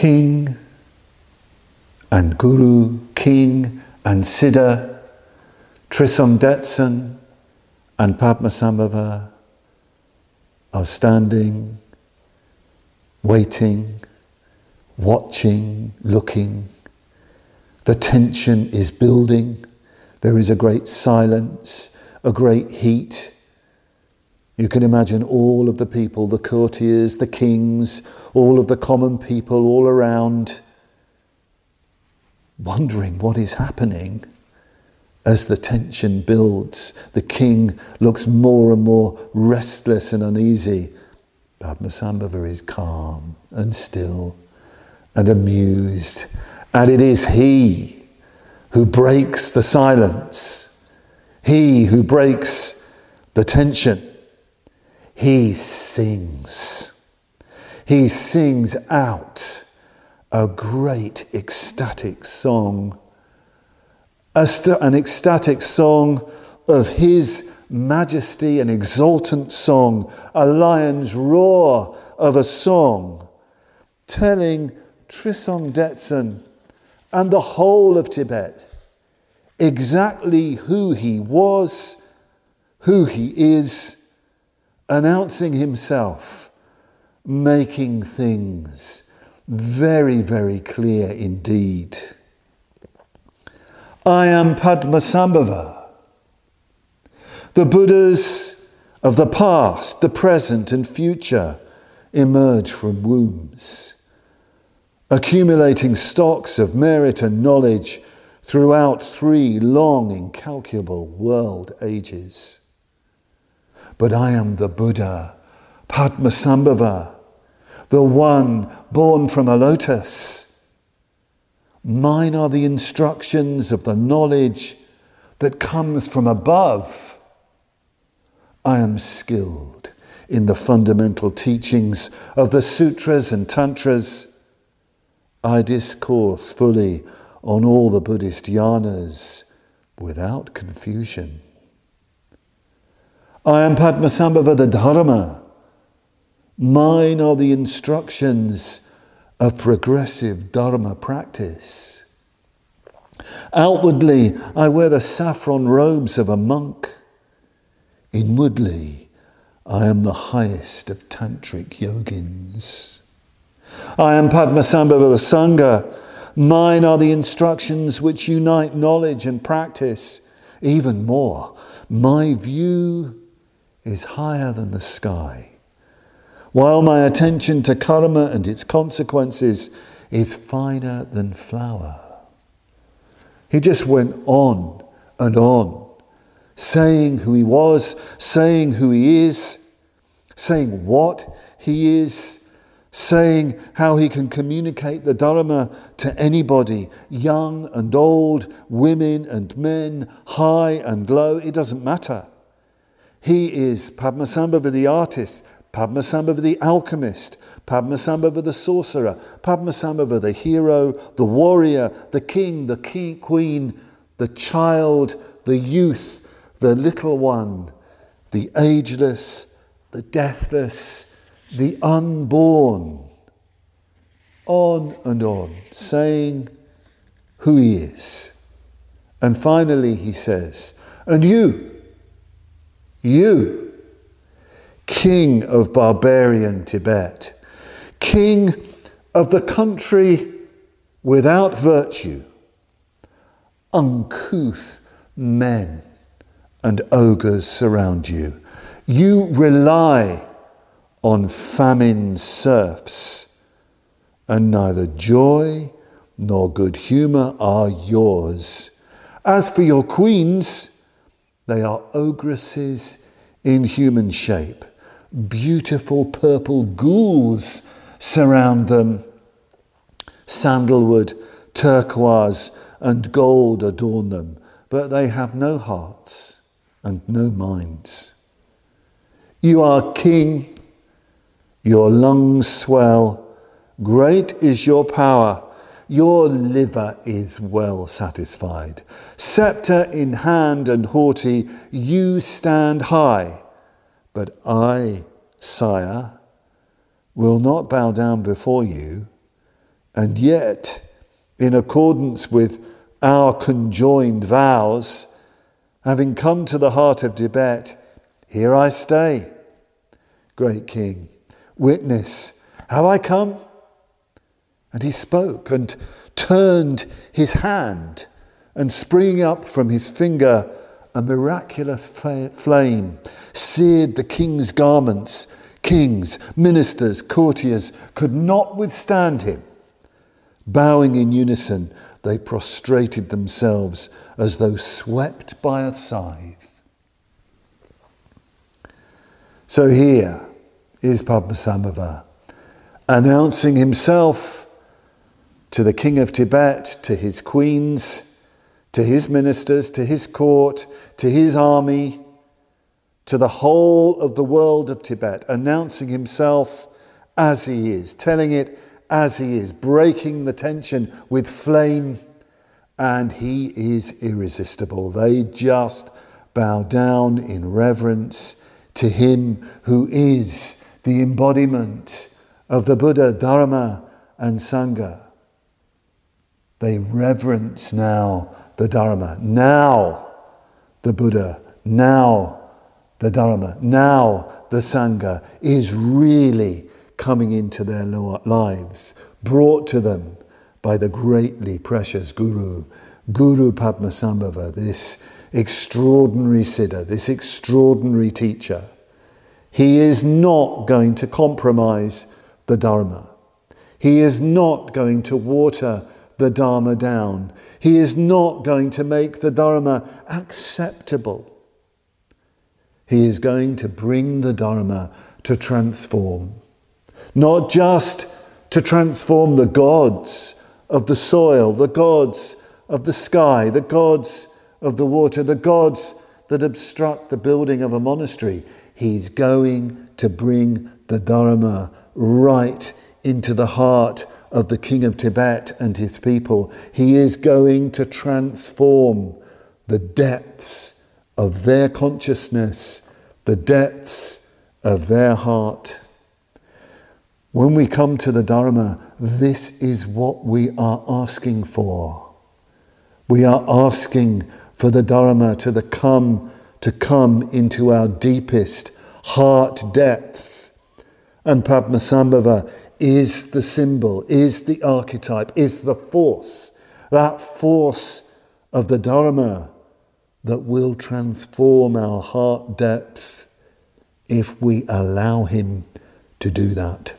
king and guru, king and siddha, Trisong Detsen and Padmasambhava are standing, waiting, watching, looking. The tension is building. There is a great silence, a great heat. You can imagine all of the people, the courtiers, the kings, all of the common people all around, wondering what is happening as the tension builds. The king looks more and more restless and uneasy. Padmasambhava is calm and still and amused. And it is he who breaks the silence, he who breaks the tension. He sings. He sings out a great ecstatic song, st- an ecstatic song of His majesty, an exultant song, a lion's roar of a song, telling Trisong Detsen and the whole of Tibet exactly who he was, who he is, announcing himself, making things very, very clear indeed. I am Padmasambhava. The Buddhas of the past, the present, and future emerge from wombs accumulating stocks of merit and knowledge throughout three long, incalculable world ages. But I am the Buddha, Padmasambhava, the one born from a lotus. Mine are the instructions of the knowledge that comes from above. I am skilled in the fundamental teachings of the sutras and tantras I discourse fully on all the Buddhist yanas without confusion. I am Padmasambhava the Dharma. Mine are the instructions of progressive Dharma practice. Outwardly, I wear the saffron robes of a monk. Inwardly, I am the highest of tantric yogins. I am Padmasambhava the Sangha. Mine are the instructions which unite knowledge and practice. Even more, my view is higher than the sky, while my attention to karma and its consequences is finer than flour. He just went on and on, saying who he was, saying who he is, saying what he is saying how he can communicate the Dharma to anybody, young and old, women and men, high and low, it doesn't matter. He is Padmasambhava the artist, Padmasambhava the alchemist, Padmasambhava the sorcerer, Padmasambhava the hero, the warrior, the king, the key, queen, the child, the youth, the little one, the ageless, the deathless, the unborn, on and on, saying who he is. And finally, he says, And you, you, king of barbarian Tibet, king of the country without virtue, uncouth men and ogres surround you. You rely on famine serfs, and neither joy nor good humour are yours. As for your queens, they are ogresses in human shape. Beautiful purple ghouls surround them. Sandalwood, turquoise, and gold adorn them, but they have no hearts and no minds. You are king your lungs swell. Great is your power. Your liver is well satisfied. Sceptre in hand and haughty, you stand high. But I, sire, will not bow down before you. And yet, in accordance with our conjoined vows, having come to the heart of Tibet, here I stay. Great King, witness, have I come? And he spoke and turned his hand, and springing up from his finger, a miraculous flame seared the king's garments. Kings, ministers, courtiers could not withstand him. Bowing in unison, they prostrated themselves as though swept by a scythe. So here is Padmasambhava announcing himself to the king of Tibet, to his queens, to his ministers, to his court, to his army, to the whole of the world of Tibet, announcing himself as he is, telling it as he is, breaking the tension with flame, and he is irresistible. They just bow down in reverence to him who is the embodiment of the Buddha, Dharma, and Sangha. They reverence now the Dharma, now the Buddha, now the Dharma, now the Sangha is really coming into their lives, brought to them by the greatly precious Guru, Guru Padmasambhava, this extraordinary Siddha, this extraordinary teacher. He is not going to compromise the Dharma. He is not going to water the Dharma down. He is not going to make the Dharma acceptable. He is going to bring the Dharma to transform. Not just to transform the gods of the soil, the gods of the sky, the gods of the water, the gods that obstruct the building of a monastery. He's going to bring the Dharma right into the heart of the King of Tibet and his people. He is going to transform the depths of their consciousness, the depths of their heart. When we come to the Dharma, this is what we are asking for. We are asking for the Dharma to the come to come into our deepest heart depths. And Padmasambhava is the symbol, is the archetype, is the force, that force of the Dharma that will transform our heart depths if we allow Him to do that.